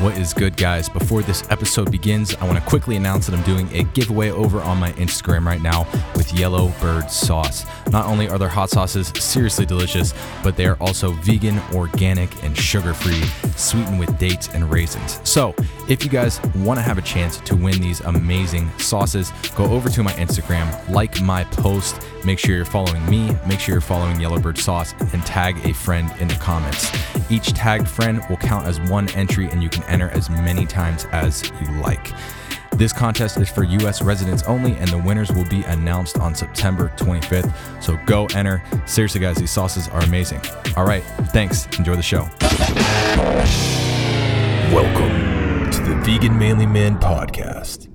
What is good, guys? Before this episode begins, I want to quickly announce that I'm doing a giveaway over on my Instagram right now with Yellowbird Sauce. Not only are their hot sauces seriously delicious, but they are also vegan, organic, and sugar free, sweetened with dates and raisins. So, if you guys want to have a chance to win these amazing sauces, go over to my Instagram, like my post, make sure you're following me, make sure you're following Yellowbird Sauce, and tag a friend in the comments. Each tagged friend will count as one entry, and you can enter as many times as you like. This contest is for US residents only, and the winners will be announced on September 25th. So go enter. Seriously, guys, these sauces are amazing. All right, thanks. Enjoy the show. Welcome Vegan Manly Man Podcast.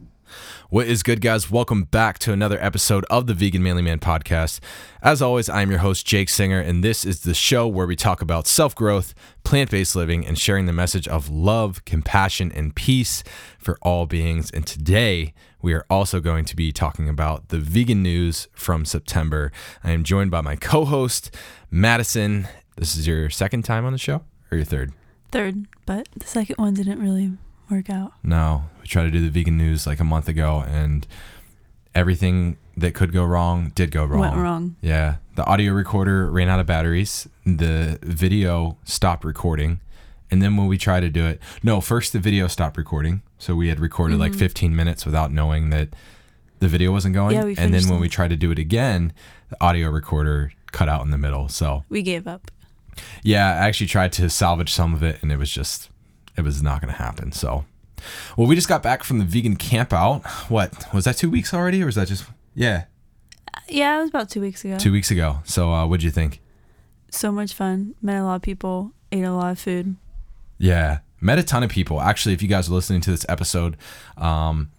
What is good, guys? Welcome back to another episode of the Vegan Manly Man podcast. As always, I am your host, Jake Singer, and this is the show where we talk about self growth, plant based living, and sharing the message of love, compassion, and peace for all beings. And today, we are also going to be talking about the vegan news from September. I am joined by my co host, Madison. This is your second time on the show, or your third? Third, but the second one didn't really work out. No, we tried to do the vegan news like a month ago, and everything that could go wrong did go wrong. Went wrong. Yeah, the audio recorder ran out of batteries. The video stopped recording, and then when we tried to do it, no, first the video stopped recording. So we had recorded like 15 minutes without knowing that the video wasn't going. Mm-hmm. Yeah, we and then when them. we tried to do it again, the audio recorder cut out in the middle. So We gave up. yeah, I actually tried to salvage some of it, and it was just, it was not going to happen. So, well, we just got back from the vegan camp out. What was that? Two weeks already, or was that just yeah, Yeah, it was about two weeks ago. two weeks ago? So, uh, what'd you think? So much fun. Met a lot of people. Ate a lot of food. Yeah, met a ton of people. Actually, if you guys are listening to this episode, um,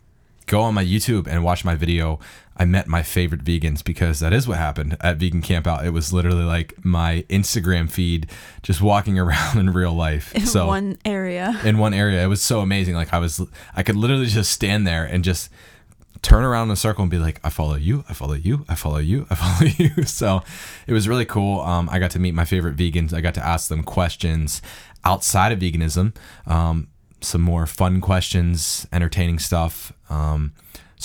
go on my YouTube and watch my video. I met my favorite vegans because that is what happened at Vegan Camp Out. It was literally like my Instagram feed, just walking around in real life. In so one area. in one area. It was so amazing. Like I was, I could literally just stand there and just turn around in a circle and be like, I follow you, I follow you, I follow you, I follow you. So it was really cool. Um, I got to meet my favorite vegans. I got to ask them questions outside of veganism, um, some more fun questions, entertaining stuff. Um,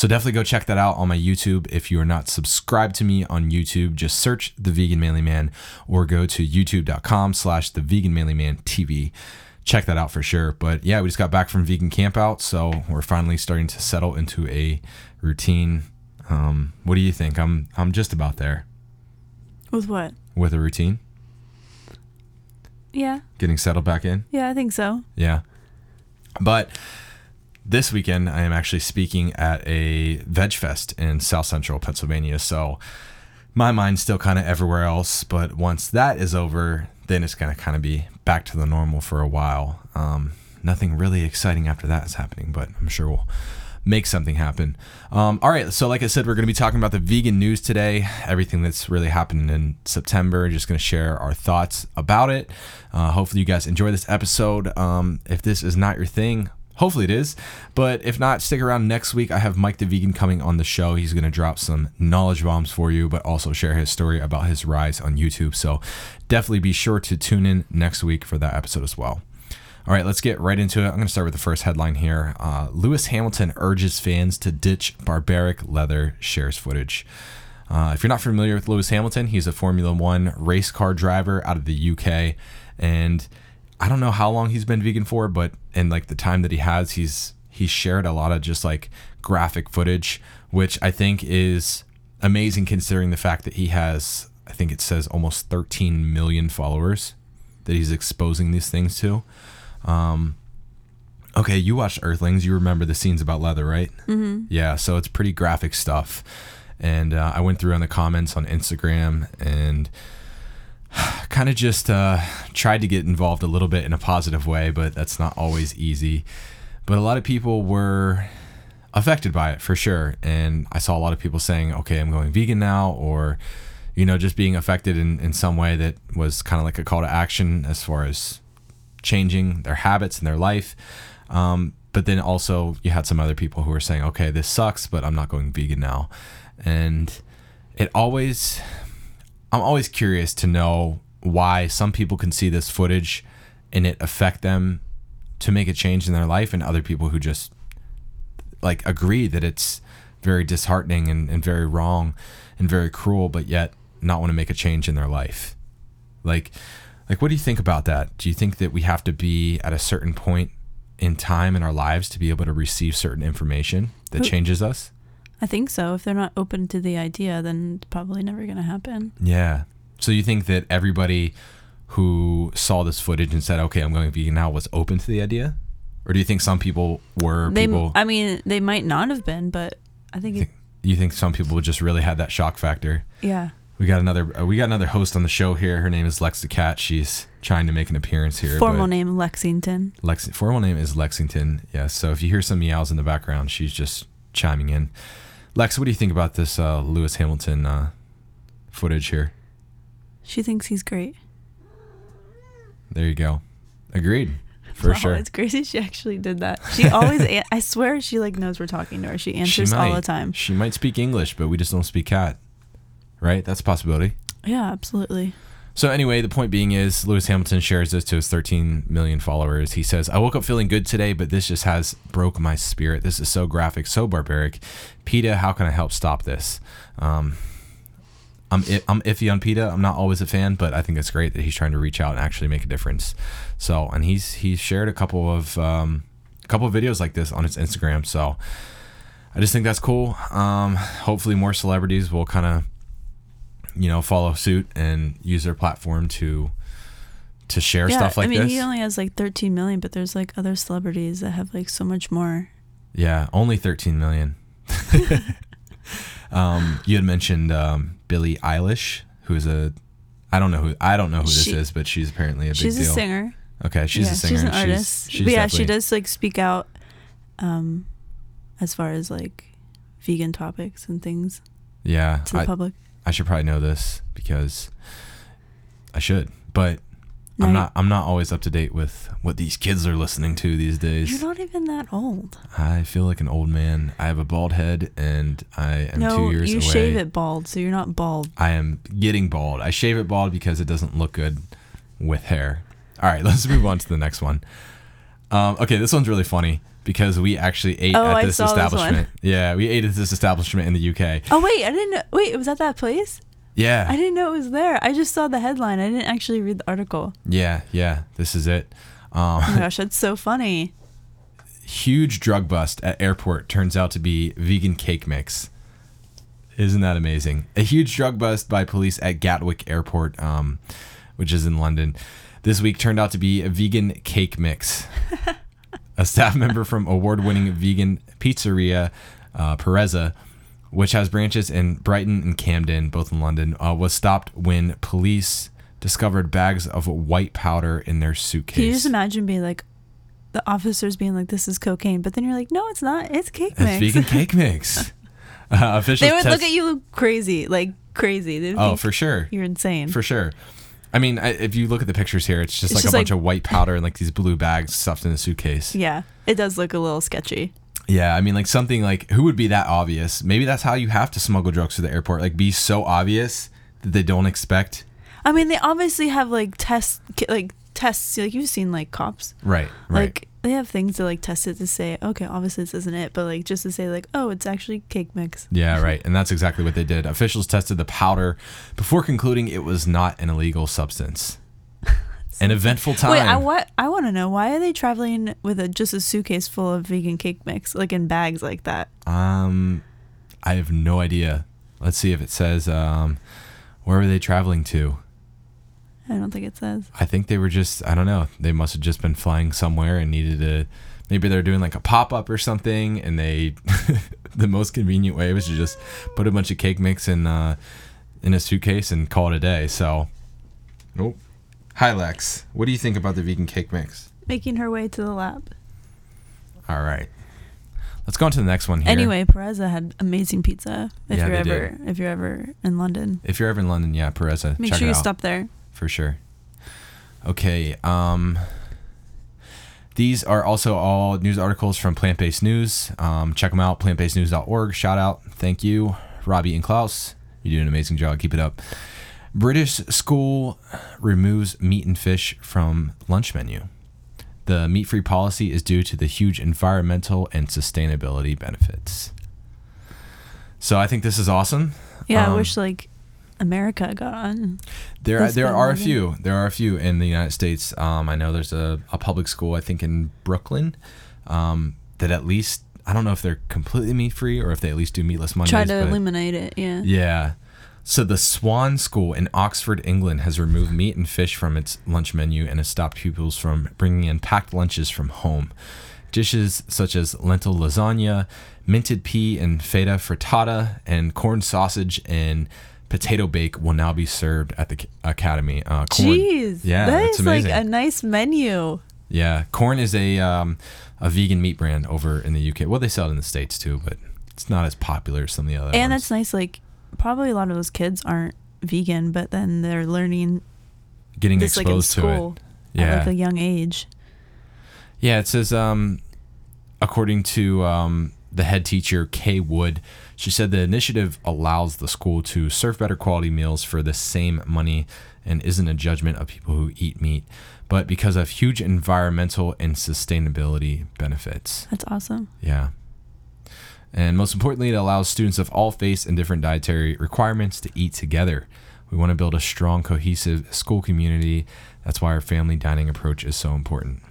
so definitely go check that out on my YouTube. If you are not subscribed to me on YouTube, just search the Vegan Manly Man or go to youtube.com slash the Vegan Manly Man TV. Check that out for sure. But yeah, we just got back from vegan camp out, so we're finally starting to settle into a routine. Um, what do you think? I'm I'm just about there With what? with a routine, Yeah. getting settled back in. Yeah, I think so. Yeah. But this weekend, I am actually speaking at a Veg Fest in South Central Pennsylvania. So my mind's still kind of everywhere else. But once that is over, then it's going to kind of be back to the normal for a while. Um, nothing really exciting after that is happening, but I'm sure we'll make something happen. Um, all right, so like I said, we're going to be talking about the vegan news today, everything that's really happened in September. Just going to share our thoughts about it. Uh, hopefully, you guys enjoy this episode. Um, if this is not your thing, hopefully it is. But if not, stick around next week. I have Mike the Vegan coming on the show. He's going to drop some knowledge bombs for you, but also share his story about his rise on YouTube. So definitely be sure to tune in next week for that episode as well. All right, let's get right into it. I'm going to start with the first headline here. Uh, Lewis Hamilton urges fans to ditch barbaric leather, shares footage. Uh, if you're not familiar with Lewis Hamilton, he's a Formula One race car driver out of the UK. And I don't know how long he's been vegan for, but in like the time that he has, he's he's shared a lot of just like graphic footage, which I think is amazing considering the fact that he has, I think it says almost 13 million followers that he's exposing these things to. Um, okay, you watched Earthlings. You remember the scenes about leather, right? Mm-hmm. Yeah, so it's pretty graphic stuff. And uh, I went through on the comments on Instagram and kind of just uh, tried to get involved a little bit in a positive way, but that's not always easy. But a lot of people were affected by it for sure. And I saw a lot of people saying, okay, I'm going vegan now, or, you know, just being affected in, in some way that was kind of like a call to action as far as changing their habits and their life. Um, but then also you had some other people who were saying, okay, this sucks, but I'm not going vegan now. And it always, I'm always curious to know why some people can see this footage and it affect them to make a change in their life and other people who just like agree that it's very disheartening and, and very wrong and very cruel but yet not want to make a change in their life like like what do you think about that do you think that we have to be at a certain point in time in our lives to be able to receive certain information that changes us I think so. If they're not open to the idea, then it's probably never going to happen. Yeah. So you think that everybody who saw this footage and said, "Okay, I'm going to vegan now," was open to the idea, or do you think some people were They, people? I mean, they might not have been, but I think, it, you think some people just really had that shock factor? yeah. We got another. Uh, we got another host on the show here. Her name is Lex the Cat. She's trying to make an appearance here. Formal name Lexington. Lex. Formal name is Lexington. Yes. so if you hear some meows in the background, she's just chiming in. Lex, what do you think about this uh, Lewis Hamilton uh, footage here? She thinks he's great. There you go. Agreed. For Wow, sure. It's crazy she actually did that. She always, a- I swear she like knows we're talking to her. She answers all the time. She might speak English, but we just don't speak cat. Right? That's a possibility. Yeah, absolutely. So anyway, the point being is Lewis Hamilton shares this to his 13 million followers. He says, "I woke up feeling good today, but this just has broke my spirit. This is so graphic, so barbaric. PETA, how can I help stop this?" Um, I'm I'm iffy on PETA. I'm not always a fan, but I think it's great that he's trying to reach out and actually make a difference. So, and he's he's shared a couple of um, a couple of videos like this on his Instagram. So, I just think that's cool. Um, hopefully, more celebrities will kind of you know follow suit and use their platform to to share yeah, stuff like this. I mean, this. he only has like 13 million, but there's like other celebrities that have like so much more. yeah, only 13 million. um, you had mentioned um, Billie Eilish, who's a I don't know who I don't know who this She- is, but she's apparently a big She's a deal. singer. Okay, she's yeah, a singer. She's an artist. She's, but yeah, she definitely- does like speak out um as far as like vegan topics and things Yeah, to the I, public. I should probably know this because I should, but I'm not. I'm not always up to date with what these kids are listening to these days. You're not even that old. I feel like an old man. I have a bald head, and I am no, two years you away. You shave it bald, so you're not bald. I am getting bald. I shave it bald because it doesn't look good with hair. All right, let's move on to the next one. Um, okay, this one's really funny because we actually ate Oh, at this saw this establishment. Yeah, we ate at this establishment in the UK. Oh wait, I didn't. know Wait, was that that place. Yeah, I didn't know it was there. I just saw the headline. I didn't actually read the article. yeah, yeah. This is it. Oh Um, my gosh, that's so funny. huge drug bust at airport turns out to be vegan cake mix. Isn't that amazing? A huge drug bust by police at Gatwick Airport, um, which is in London, this week turned out to be a vegan cake mix. a staff member from award-winning vegan pizzeria uh, Purezza, which has branches in Brighton and Camden, both in London, uh, was stopped when police discovered bags of white powder in their suitcase. Can you just imagine being like, the officers being like, "This is cocaine," but then you're like, "No, it's not. It's cake It's mix." vegan cake mix. Uh, officials they would test- look at you crazy, like crazy. Oh, for sure, you're insane. for sure. I mean, I, if you look at the pictures here, it's just It's like just a bunch like- of white powder and like these blue bags stuffed in a suitcase. yeah, it does look a little sketchy. Yeah, I mean, like something like who would be that obvious? Maybe that's how you have to smuggle drugs to the airport. Like, be so obvious that they don't expect. I mean, they obviously have like tests, like tests. Like you've seen like cops, Right, right. like they have things to like test it to say, okay, obviously this isn't it, but like just to say like, oh, it's actually cake mix. yeah, right. And that's exactly what they did. Officials tested the powder before concluding it was not an illegal substance. An eventful time. Wait, I what I want to know why are they traveling with a just a suitcase full of vegan cake mix, like in bags like that? Um, I have no idea. Let's see if it says um, where were they traveling to? I don't think it says. I think they were just I don't know. They must have just been flying somewhere and needed to maybe they're doing like a pop up or something and they the most convenient way was to just put a bunch of cake mix in uh in a suitcase and call it a day. So Nope. Hi Lex. What do you think about the vegan cake mix? Making her way to the lab. All right. Let's go on to the next one here. Anyway, Purezza had amazing pizza. If Yeah, you're they ever if you're ever in London, If you're ever in London, yeah, Purezza, make check sure it you out. stop there. for sure. Okay. Um, these are also all news articles from Plant Based News. Um, check them out, plantbasednews.org. Shout out. Thank you, Robbie and Klaus. You do an amazing job. Keep it up. British school removes meat and fish from lunch menu. The meat free policy is due to the huge environmental and sustainability benefits. So I think this is awesome. Yeah, I Um, wish like America got on. There, there are a few. There are a few in the United States. Um, I know there's a, a public school, I think in Brooklyn, um, that at least I don't know if they're completely meat free or if they at least do meatless Mondays. Try to eliminate it. Yeah. Yeah. So the Swan School in Oxford, England, has removed meat and fish from its lunch menu and has stopped pupils from bringing in packed lunches from home. Dishes such as lentil lasagna, minted pea and feta frittata, and Quorn sausage and potato bake will now be served at the academy. Uh, Quorn, Jeez. Yeah, that that's is like a nice menu. yeah, Quorn is a um, a vegan meat brand over in the UK. Well, they sell it in the states too, but it's not as popular as some of the other and ones. that's nice. Like probably a lot of those kids aren't vegan, but then they're learning Getting this like in exposed to school it. at like a young age. Yeah, it says, um, according to um, the head teacher, Kay Wood, she said the initiative allows the school to serve better quality meals for the same money and isn't a judgment of people who eat meat, but because of huge environmental and sustainability benefits. That's awesome. Yeah. And most importantly, it allows students of all faiths and different dietary requirements to eat together. We want to build a strong, cohesive school community. That's why our family dining approach is so important.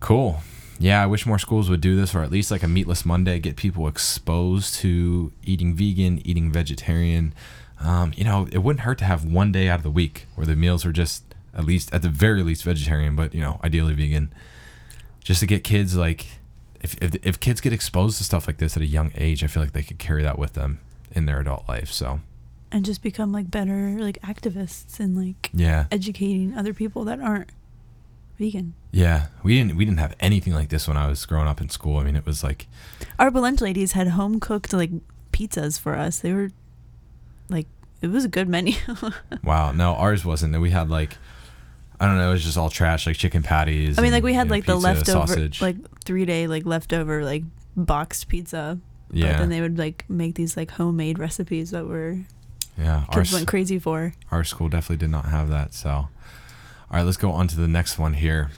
Cool. Yeah, I wish more schools would do this, or at least like a meatless Monday, get people exposed to eating vegan, eating vegetarian. Um, you know, it wouldn't hurt to have one day out of the week where the meals are just at least, at the very least, vegetarian, but you know, ideally vegan, just to get kids like, if if, if kids get exposed to stuff like this at a young age, I feel like they could carry that with them in their adult life. So And just become like better like activists and like yeah, educating other people that aren't vegan. yeah, we didn't we didn't have anything like this when I was growing up in school. I mean, it was like Our lunch ladies had home cooked like pizzas for us. They were like it was a good menu. Wow, no, ours wasn't. We had like, I don't know, it was just all trash, like chicken patties. I mean, like we had you know, like the pizza, leftover, sausage. like three day, like leftover, like boxed pizza. But yeah, then they would like make these like homemade recipes that were yeah. Kids s- went crazy for. our school definitely did not have that. So, all right, let's go on to the next one here.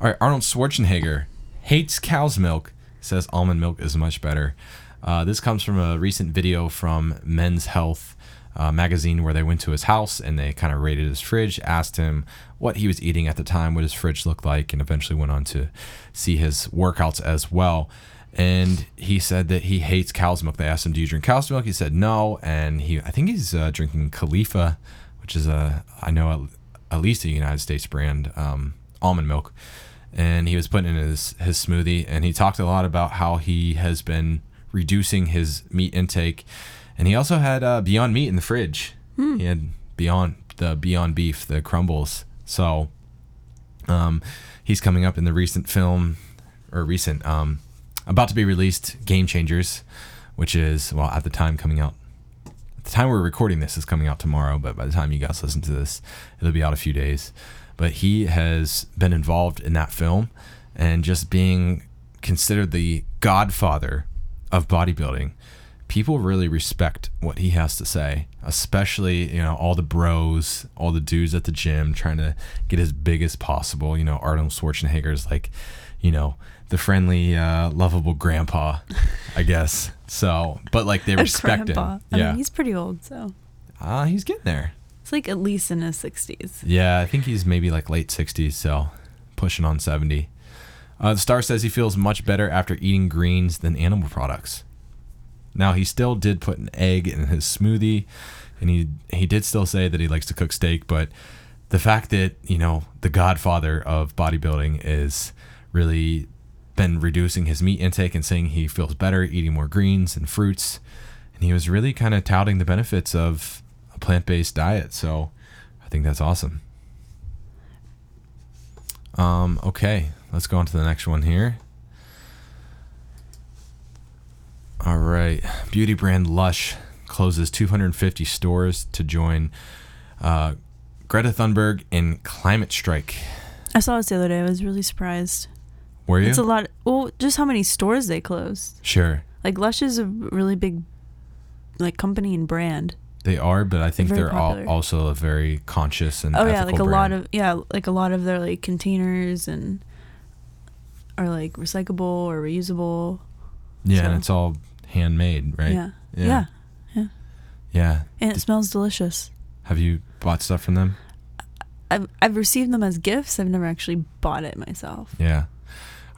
All right, Arnold Schwarzenegger hates cow's milk. Says almond milk is much better. Uh, this comes from a recent video from Men's Health uh, magazine where they went to his house and they kind of raided his fridge, asked him what he was eating at the time, what his fridge looked like, and eventually went on to see his workouts as well. And he said that he hates cow's milk. They asked him, "Do you drink cow's milk?" He said no, and he I think he's uh, drinking Califia, which is a I know at, least a United States brand um, almond milk and he was putting in his his smoothie and he talked a lot about how he has been reducing his meat intake and he also had uh, beyond meat in the fridge. He had beyond the beyond beef the crumbles. So um, he's coming up in the recent film or recent um, about to be released game changers which is well at the time coming out at the time we're recording this is coming out tomorrow but by the time you guys listen to this it'll be out a few days. But he has been involved in that film and just being considered the godfather of bodybuilding people really respect what he has to say especially you know all the bros all the dudes at the gym trying to get as big as possible you know arnold schwarzenegger's like you know the friendly uh, lovable grandpa i guess so but like they respect grandpa. him I yeah mean, he's pretty old, so uh, he's getting there it's like at least in his sixties. yeah, I think he's maybe like late 60s, so pushing on 70. Uh, the star says he feels much better after eating greens than animal products. Now, he still did put an egg in his smoothie, and he he did still say that he likes to cook steak, but the fact that, you know, the godfather of bodybuilding is really been reducing his meat intake and saying he feels better eating more greens and fruits, and he was really kind of touting the benefits of a plant-based diet, so I think that's awesome. Um, okay, let's go on to the next one here. All right, beauty brand Lush closes 250 stores to join uh, Greta Thunberg in climate strike. I saw this the other day. I was really surprised. Were you? It's a lot. Well, just how many stores they closed. sure. Like Lush is a really big, like company and brand. They are, but I think Very they're all, also a very conscious and Oh yeah, like a lot of yeah, like a lot of their like containers and are like recyclable or reusable. yeah, and it's all handmade, right? Yeah. Yeah. yeah. Yeah. And it smells delicious. Have you bought stuff from them? I've I've received them as gifts. I've never actually bought it myself. Yeah.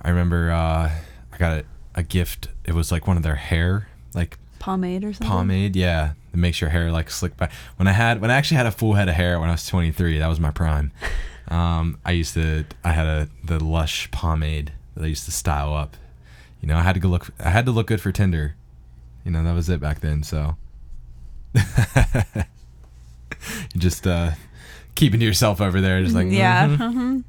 I remember uh, I got a, a gift. It was like one of their hair, like Pomade or something. pomade. Yeah. That makes your hair like slick back. When I had, when I actually had a full head of hair when I was 23, that was my prime. Um, I used to, I had a, the Lush pomade that I used to style up. You know, I had to go look, I had to look good for Tinder. You know, that was it back then. So just, uh, keeping to yourself over there, just like, yeah. mhm. mhm.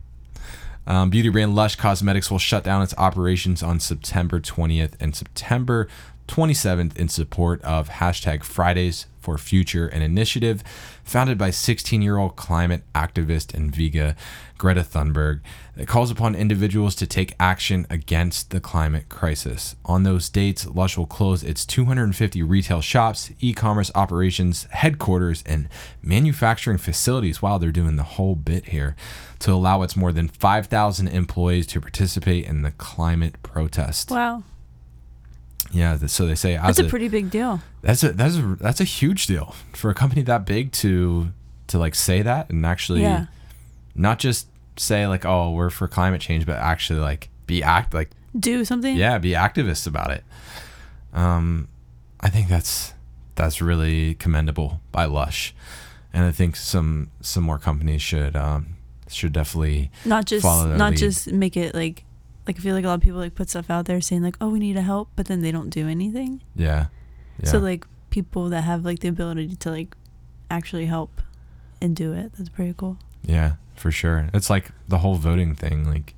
Um, beauty brand Lush Cosmetics will shut down its operations on September 20th and September 27th in support of hashtag Fridays for Future, an initiative founded by 16 year old climate activist and Vega Greta Thunberg that calls upon individuals to take action against the climate crisis. On those dates, Lush will close its 250 retail shops, e commerce operations, headquarters, and manufacturing facilities. Wow, they're doing the whole bit here to allow its more than 5,000 employees to participate in the climate protest. Wow. Yeah, so they say That's a pretty big deal. that's a that's a that's a huge deal for a company that big to to like say that and actually Yeah. not just say like oh we're for climate change but actually like be act like Do something. yeah be activists about it um i think that's that's really commendable by lush and i think some some more companies should um should definitely Not just not lead. just make it like like I feel like a lot of people like put stuff out there saying like, Oh, we need to help but then they don't do anything. yeah yeah So like people that have like the ability to like actually help and do it, that's pretty cool. Yeah, for sure. It's like the whole voting thing. Like,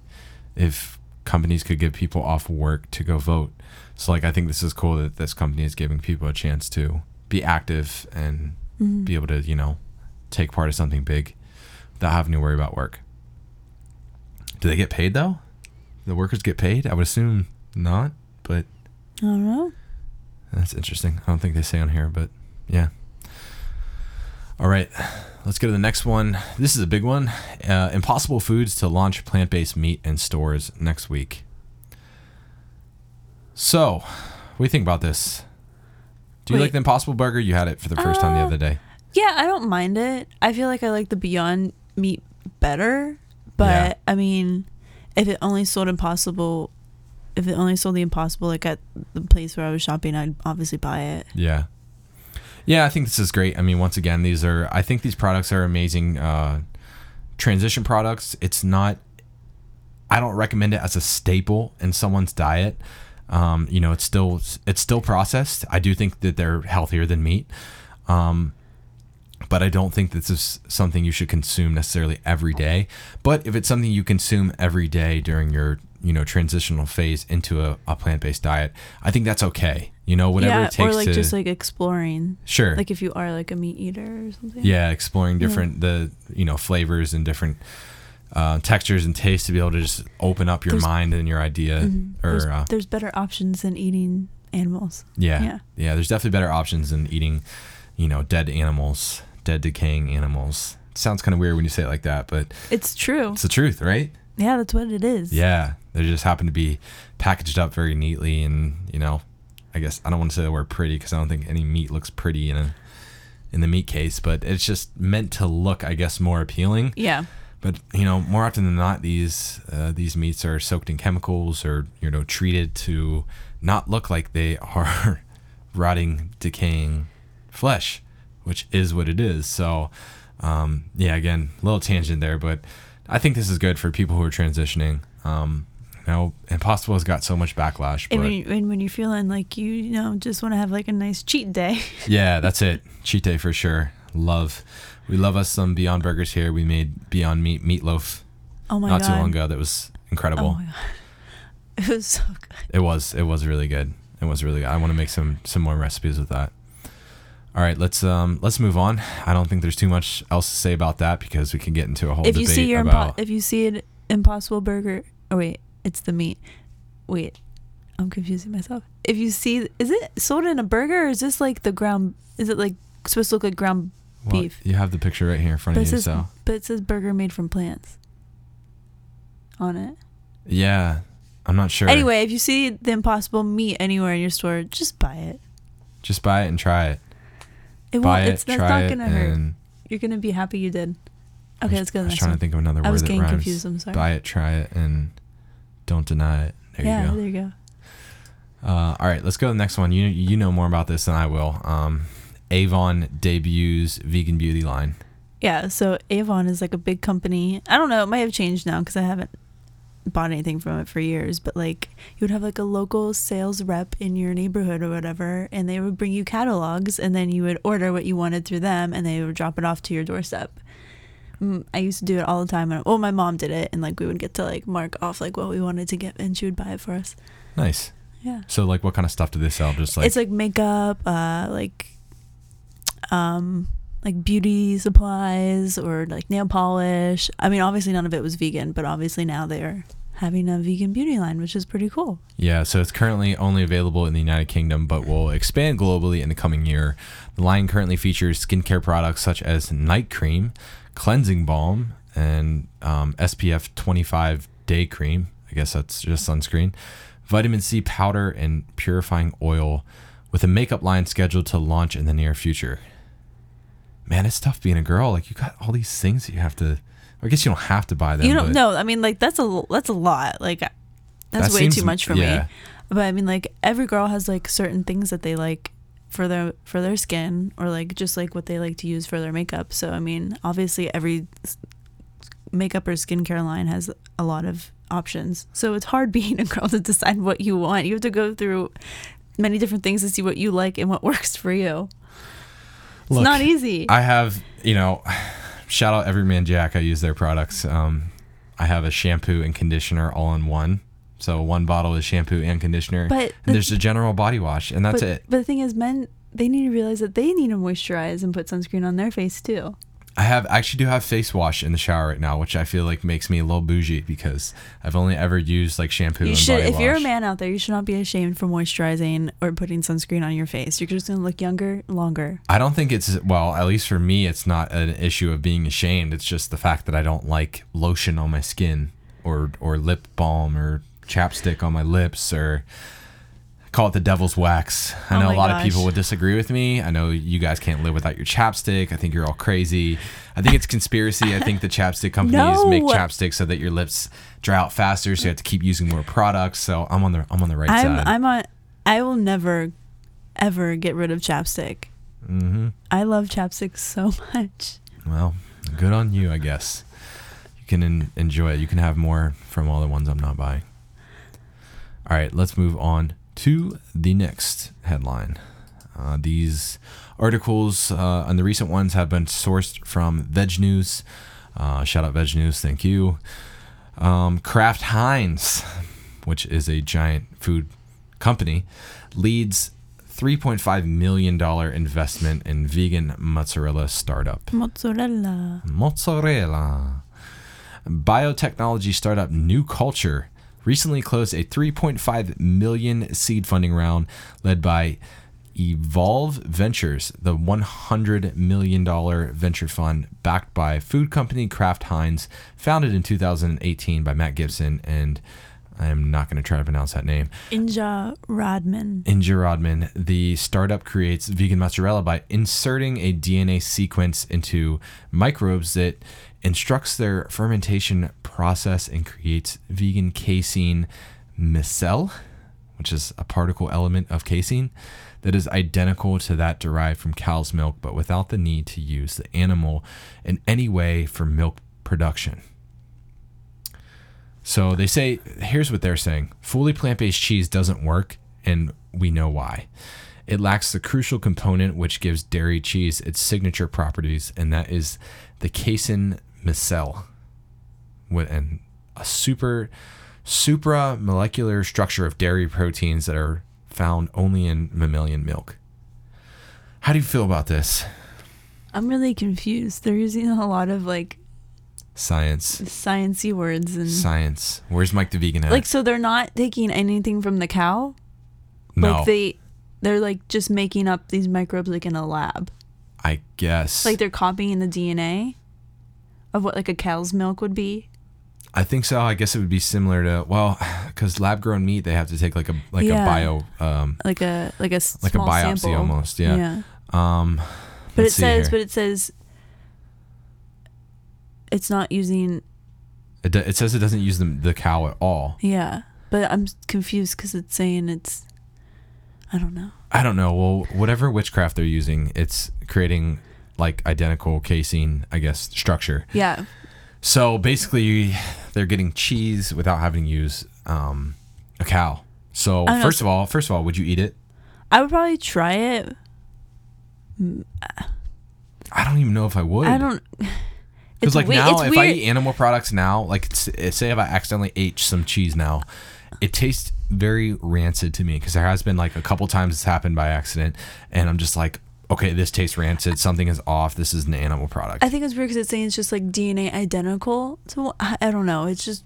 if companies could get people off work to go vote. So, like, I think this is cool that this company is giving people a chance to be active and Mhm. be able to, you know, take part of something big without having to worry about work. Do they get paid though? The workers get paid? I would assume not, but I don't know. that's interesting. I don't think they say on here, but yeah. All right, let's go to the next one. This is a big one. Uh, Impossible Foods to launch plant based meat in stores next week. So, what do you think about this? Do you Wait. like the Impossible Burger? You had it for the first time the Uh, other day. Yeah, I don't mind it. I feel like I like the Beyond Meat better, but Yeah. I mean, if it only sold Impossible, if it only sold the Impossible like at the place where I was shopping, I'd obviously buy it. Yeah. Yeah, I think this is great. I mean, once again, these are, I think these products are amazing uh, transition products. It's not, I don't recommend it as a staple in someone's diet. Um, you know, it's still, it's still processed. I do think that they're healthier than meat. Um, but I don't think this is something you should consume necessarily every day. But if it's something you consume every day during your, you know, transitional phase into a, a plant based diet, I think that's okay. You know, whatever yeah, it takes or like to just like exploring, sure, like if you are like a meat eater or something. yeah, exploring different the you know flavors and different uh, textures and tastes to be able to just open up your There's- mind and your idea there's, or uh, there's better options than eating animals. yeah, yeah. yeah there's definitely better options than eating you know dead animals dead decaying animals it sounds kind of weird when you say it like that but It's true. it's the truth right Yeah, that's what it is. yeah they just happen to be packaged up very neatly and you know i guess i don't want to say the word pretty because i don't think any meat looks pretty in a in the meat case but it's just meant to look i guess more appealing Yeah. But you know, more often than not, these uh, these meats are soaked in chemicals or you know treated to not look like they are rotting, decaying flesh, which is what it is. So, um, yeah, again, a little tangent there, but I think this is good for people who are transitioning. Um, you know, Impossible has got so much backlash, And but when, you- when when you're feeling like you, you know just want to have like a nice cheat day. yeah, that's it. Cheat day for sure. Love, we love us some Beyond Burgers here. We made Beyond Meat meatloaf Oh my not god. too long ago. That was incredible. Oh my god. It was so good. It was. It was really good. It was really good. I want to make some some more recipes with that. All right, let's um let's move on. I don't think there's too much else to say about that because we can get into a whole if you debate see your impo- about. if you see an impossible burger oh wait it's the meat wait i'm confusing myself if you see is it sold in a burger or is this like the ground is it like supposed to look like ground Well, beef. You have the picture right here in front But of you. says So but it says burger made from plants on it. yeah, I'm not sure. Anyway, if you see the impossible meat anywhere in your store, just buy it. just buy it and try it. It won't it, it's that's try not it, gonna hurt. You're gonna be happy you did. Okay, was- let's go to I the was next trying one. to think of another I was getting rhymes. confused, I'm sorry. Buy it, try it, and don't deny it. There yeah, you go. there you go. Uh, all right, let's go to the next one. You you know more about this than I will. Um, Avon debuts vegan beauty line. Yeah, so Avon is like a big company. I don't know, it might have changed now because I haven't bought anything from it for years, but like you would have like a local sales rep in your neighborhood or whatever, and they would bring you catalogs, and then you would order what you wanted through them, and they would drop it off to your doorstep. Mm, I used to do it all the time. and- Well, my mom did it, and like we would get to like mark off like what we wanted to get, and she would buy it for us. Nice. Yeah. So like, what kind of stuff do they sell? Just like it's like makeup, uh, like, um, like beauty supplies or like nail polish. I mean, obviously none of it was vegan, but obviously now they're having a vegan beauty line, which is pretty cool. Yeah, so it's currently only available in the United Kingdom, but will expand globally in the coming year. The line currently features skincare products such as night cream, cleansing balm, and um, SPF 25 day cream. I guess that's just sunscreen, vitamin C powder, and purifying oil, with a makeup line scheduled to launch in the near future. Man, it's tough being a girl. Like you got all these things that you have to. I guess you don't have to buy them. you don't know. I mean, like that's a that's a lot. Like that's that way seems- too much for yeah. me. But I mean, like every girl has like certain things that they like for their for their skin, or like just like what they like to use for their makeup. So I mean, obviously every makeup or skincare line has a lot of options. So it's hard being a girl to decide what you want. You have to go through many different things to see what you like and what works for you. It's not easy. I have, you know, shout out Every Man Jack. I use their products. Um, I have a shampoo and conditioner all in one. So one bottle is shampoo and conditioner. But and the- there's a general body wash, and that's but, it. But the thing is, men they need to realize that they need to moisturize and put sunscreen on their face too. I have I actually do have face wash in the shower right now, which I feel like makes me a little bougie because I've only ever used like shampoo You and should, if you're a man out there, you should not be ashamed for moisturizing or putting sunscreen on your face. You're just gonna look younger, longer. I don't think it's well, at least for me, it's not an issue of being ashamed. It's just the fact that I don't like lotion on my skin or or lip balm or chapstick on my lips or call it the devil's wax. I Oh know a my lot of people would disagree with me. I know you guys can't live without your chapstick. I think you're all crazy. I think it's conspiracy. I think the chapstick companies make chapstick so that your lips dry out faster, so you have to keep using more products. So I'm on the I'm on the right I'm side. I'm on. I will never, ever get rid of chapstick. mm-hmm. I love chapstick so much. Well, good on you, I guess. You can en- enjoy it. You can have more from all the ones I'm not buying. All right, let's move on to the next headline. Uh, these articles uh, and the recent ones have been sourced from VegNews. Uh, shout out VegNews, thank you. Um, Kraft Heinz, which is a giant food company, leads $3.5 million investment in vegan mozzarella startup. Mozzarella. Mozzarella. Biotechnology startup New Culture recently closed a 3.5 million seed funding round led by Evolv Ventures, the 100 million dollar venture fund backed by food company Kraft Heinz, founded in 2018 by Matt Gibson and I'm not going to try to pronounce that name. Inja Radman. Inja Radman, the startup creates vegan mozzarella by inserting a DNA sequence into microbes that instructs their fermentation process and creates vegan casein micelle, which is a particle element of casein that is identical to that derived from cow's milk, but without the need to use the animal in any way for milk production. So they say, here's what they're saying fully plant based cheese doesn't work, and we know why. It lacks the crucial component which gives dairy cheese its signature properties, and that is the casein micelle, with and a super supramolecular structure of dairy proteins that are found only in mammalian milk. How do you feel about this? I'm really confused. They're using a lot of like Science. sciencey words and Science. Where's Mike the vegan at? like so they're not taking anything from the cow. no. Like they they're like just making up these microbes like in a lab. I guess. Like they're copying the DNA of what like a cow's milk would be. I think so. I guess it would be similar to well, because lab grown meat they have to take like a like Yeah. a bio um Like a like a like a biopsy sample. almost. Yeah. Yeah. Um. But it says, here. but it says it's not using. it, do- it says it doesn't use the the cow at all. Yeah, but I'm confused because it's saying it's. I don't know. I don't know. Well, whatever witchcraft they're using, it's creating like identical casein, I guess, structure. Yeah, So basically, they're getting cheese without having to use um, a cow. So don't know. first of all, first of all, would you eat it? I would probably try it. I don't even know if I would. I don't. Because It's like we- now, it's if I weird. eat animal products now, like s- say if I accidentally ate some cheese now, it tastes very rancid to me. Because there has been like a couple times it's happened by accident, and I'm just like, okay, this tastes rancid. Something is off. This is an animal product. I think it's weird because it's saying it's just like DNA identical. So I, I don't know. It's just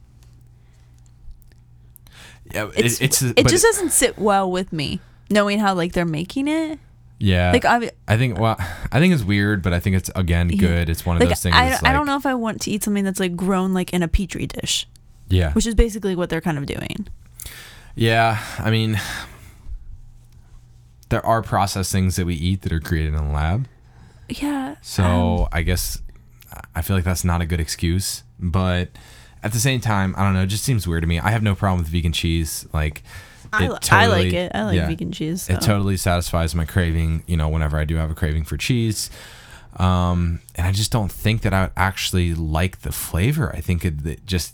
yeah, it's it, it's it just doesn't sit well with me knowing how like they're making it. yeah. Like I I think well, I think it's weird, but I think it's again good. It's one of like those things. I, that's I don't know if I want to eat something that's like grown like in a petri dish, Yeah, which is basically what they're kind of doing. yeah. I mean, there are processed things that we eat that are created in a lab. Yeah. So um, I guess I feel like that's not a good excuse, but at the same time, I don't know. It just seems weird to me. I have no problem with vegan cheese. Like, I, li- I like it. I like yeah. vegan cheese. It totally satisfies my craving. You know, whenever I do have a craving for cheese, um, and I just don't think that I would actually like the flavor. I think it, it just,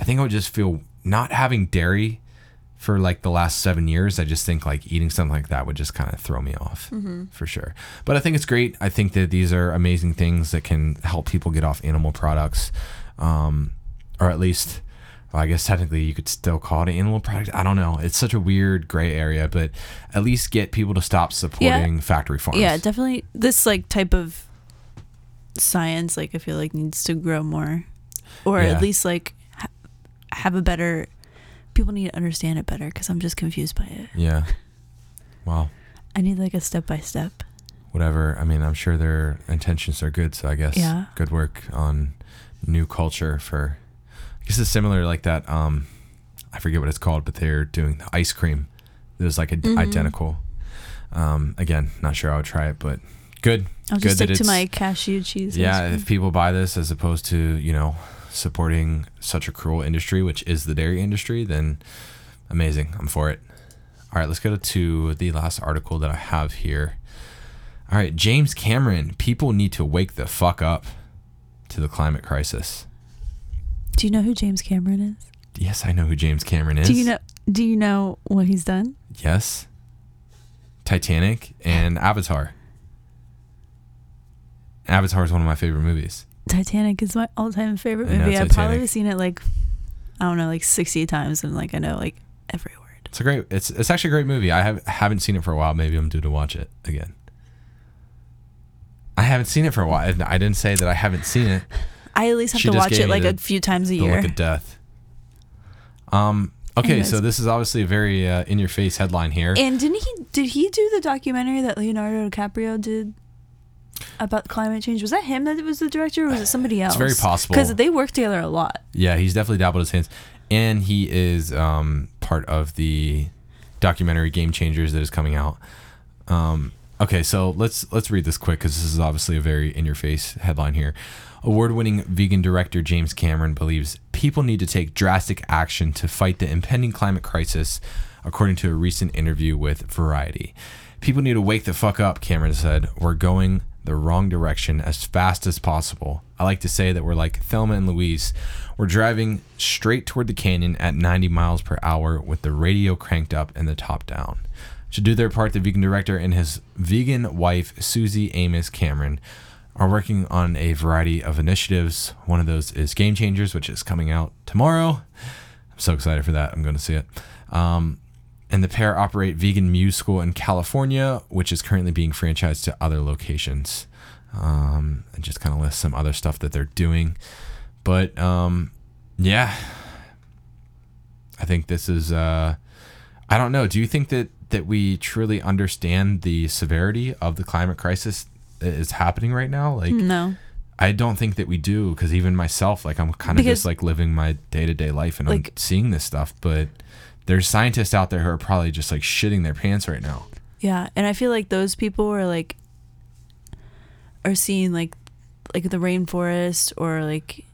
I think I would just feel not having dairy for like the last seven years. I just think like eating something like that would just kind of throw me off Mm-hmm. for sure. But I think it's great. I think that these are amazing things that can help people get off animal products, um, or at least. Well, I guess technically you could still call it an animal product. I don't know. It's such a weird gray area, but at least get people to stop supporting factory farms. Yeah, definitely. This like type of science, like I feel like needs to grow more, or Yeah. at least like ha- have a better. People need to understand it better because I'm just confused by it. Yeah. Well, I need like a step by step. whatever. I mean, I'm sure their intentions are good, so I guess Yeah. good work on new culture for. I guess it's similar like that. Um, I forget what it's called, but they're doing the ice cream. It was like a, Mhm. identical. Um, again, not sure I would try it, but good. I'll Good just stick to my cashew cheese. Yeah, if people buy this as opposed to you know supporting such a cruel industry, which is the dairy industry, then amazing. I'm for it. All right, let's go to the last article that I have here. All right, James Cameron. People need to wake the fuck up to the climate crisis. Do you know who James Cameron is? Yes, I know who James Cameron is. Do you know? Do you know what he's done? Yes. Titanic and Avatar. Avatar is one of my favorite movies. Titanic is my all-time favorite I know, movie. I've Titanic. probably seen it like I don't know, like sixty times, and like I know like every word. It's a great. It's it's actually a great movie. I have haven't seen it for a while. Maybe I'm due to watch it again. I haven't seen it for a while. I didn't say that I haven't seen it. I at least have She to just watch gave it me like the- a few times a The year. Look of Death. Um. Okay, Anyways. so this is obviously a very uh, in your face headline here. And didn't he? Did he do the documentary that Leonardo DiCaprio did about climate change? Was that him that was the director, or was it somebody else? It's very possible. because they work together a lot. Yeah, he's definitely dabbled his hands, and he is um, part of the documentary Game Changers that is coming out. Um, okay, so let's let's read this quick because this is obviously a very in your face headline here. Award-winning vegan director James Cameron believes people need to take drastic action to fight the impending climate crisis, according to a recent interview with Variety. People need to wake the fuck up, Cameron said. We're going the wrong direction as fast as possible. I like to say that we're like Thelma and Louise. We're driving straight toward the canyon at 90 miles per hour with the radio cranked up and the top down. To do their part, the vegan director and his vegan wife, Suzy Amis Cameron, are working on a variety of initiatives. One of those is Game Changers, which is coming out tomorrow. I'm so excited for that. I'm going to see it. Um, and the pair operate Vegan Muse School in California, which is currently being franchised to other locations. Um, and just kind of list some other stuff that they're doing. But um, yeah, I think this is. Uh, I don't know. Do you think that that we truly understand the severity of the climate crisis is happening right now. Like no. I don't think that we do because even myself, like I'm kind of Because- just like living my day to day life and I'm seeing this stuff. But there's scientists out there who are probably just like shitting their pants right now. Yeah, and I feel like those people are like are seeing like like the rainforest or like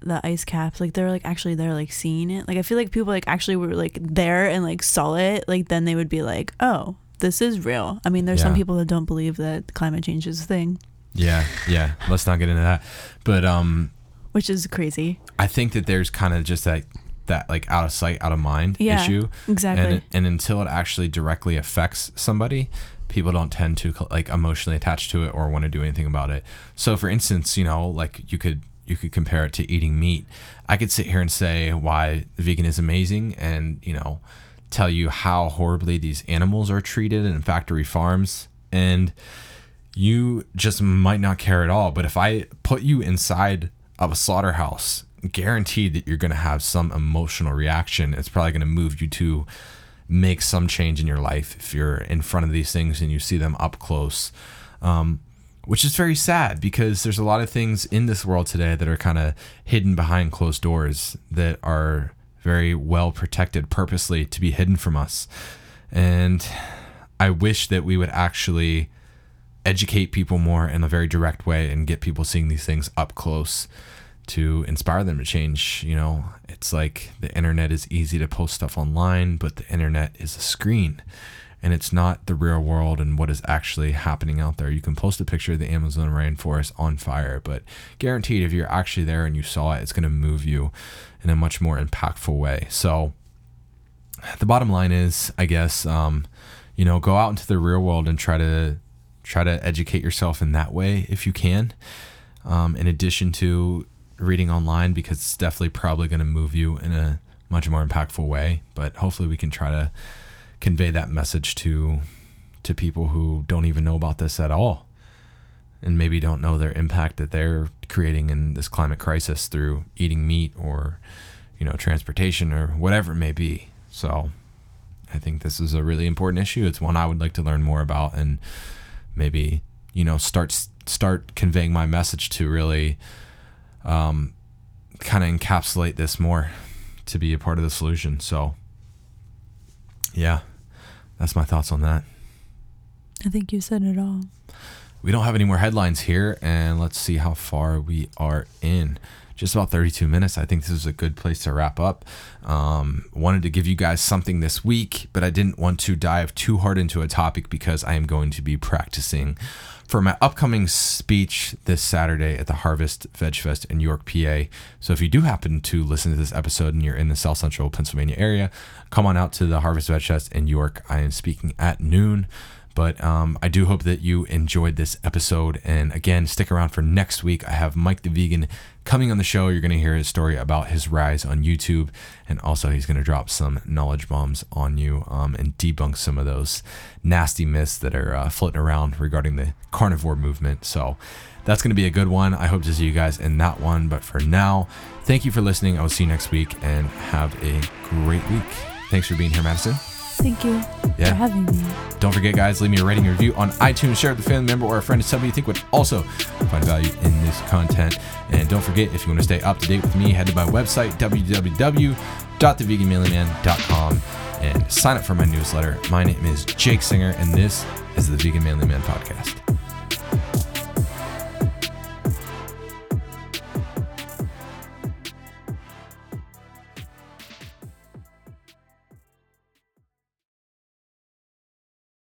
the ice caps like they're like actually they're like seeing it like i feel like people like actually were like there and like saw it like then they would be like oh this is real i mean there's some people that don't believe that climate change is a thing Yeah, yeah. Let's not get into that. But um, which is crazy I think that there's kind of just that that like out of sight, out of mind Yeah, issue. exactly And and until it actually directly affects somebody, people don't tend to like emotionally attach to it or want to do anything about it. So for instance, you know, like you could you could compare it to eating meat. I could sit here and say why vegan is amazing and, you know, tell you how horribly these animals are treated in factory farms and you just might not care at all. But if I put you inside of a slaughterhouse, guaranteed that you're going to have some emotional reaction. It's probably going to move you to make some change in your life if you're in front of these things and you see them up close. Um, which is very sad because there's a lot of things in this world today that are kind of hidden behind closed doors that are very well protected purposely to be hidden from us. And I wish that we would actually educate people more in a very direct way and get people seeing these things up close to inspire them to change. You know, it's like the internet is easy to post stuff online, but the internet is a screen and it's not the real world and what is actually happening out there. You can post a picture of the Amazon rainforest on fire, but guaranteed if you're actually there and you saw it, it's going to move you in a much more impactful way. So, the bottom line is, I guess, um, you know, go out into the real world and try to try to educate yourself in that way if you can. Um, in addition to reading online, because it's definitely probably going to move you in a much more impactful way. But hopefully, we can try to convey that message to to people who don't even know about this at all, and maybe don't know their impact that they're creating in this climate crisis through eating meat or you know transportation or whatever it may be. So I think this is a really important issue. It's one I would like to learn more about and maybe you know start start conveying my message to really um, kind of encapsulate this more to be a part of the solution. So yeah, that's my thoughts on that. i think you said it all We don't have any more headlines here, and let's see how far we are in. Just about 32 minutes. I think this is a good place to wrap up. Um, wanted to give you guys something this week, but I didn't want to dive too hard into a topic because I am going to be practicing for my upcoming speech this Saturday at the Harvest Veg Fest in York, PA. So if you do happen to listen to this episode and you're in the South Central Pennsylvania area, come on out to the Harvest Veg Fest in York. I am speaking at noon. But um, I do hope that you enjoyed this episode. And again, stick around for next week. I have Mike the Vegan coming on the show. You're going to hear his story about his rise on YouTube. And also, he's going to drop some knowledge bombs on you um, and debunk some of those nasty myths that are uh, floating around regarding the carnivore movement. So that's going to be a good one. I hope to see you guys in that one. But for now, thank you for listening. I will see you next week and have a great week. Thanks for being here, Madison. Thank you Yeah. for having me Don't forget, guys, leave me a rating and review on iTunes. Share it with a family member or a friend to somebody you think would also find value in this content. And don't forget, if you want to stay up to date with me, head to my website, www.theveganmanlyman.com, and sign up for my newsletter. My name is Jake Singer, and this is the Vegan Manly Man Podcast.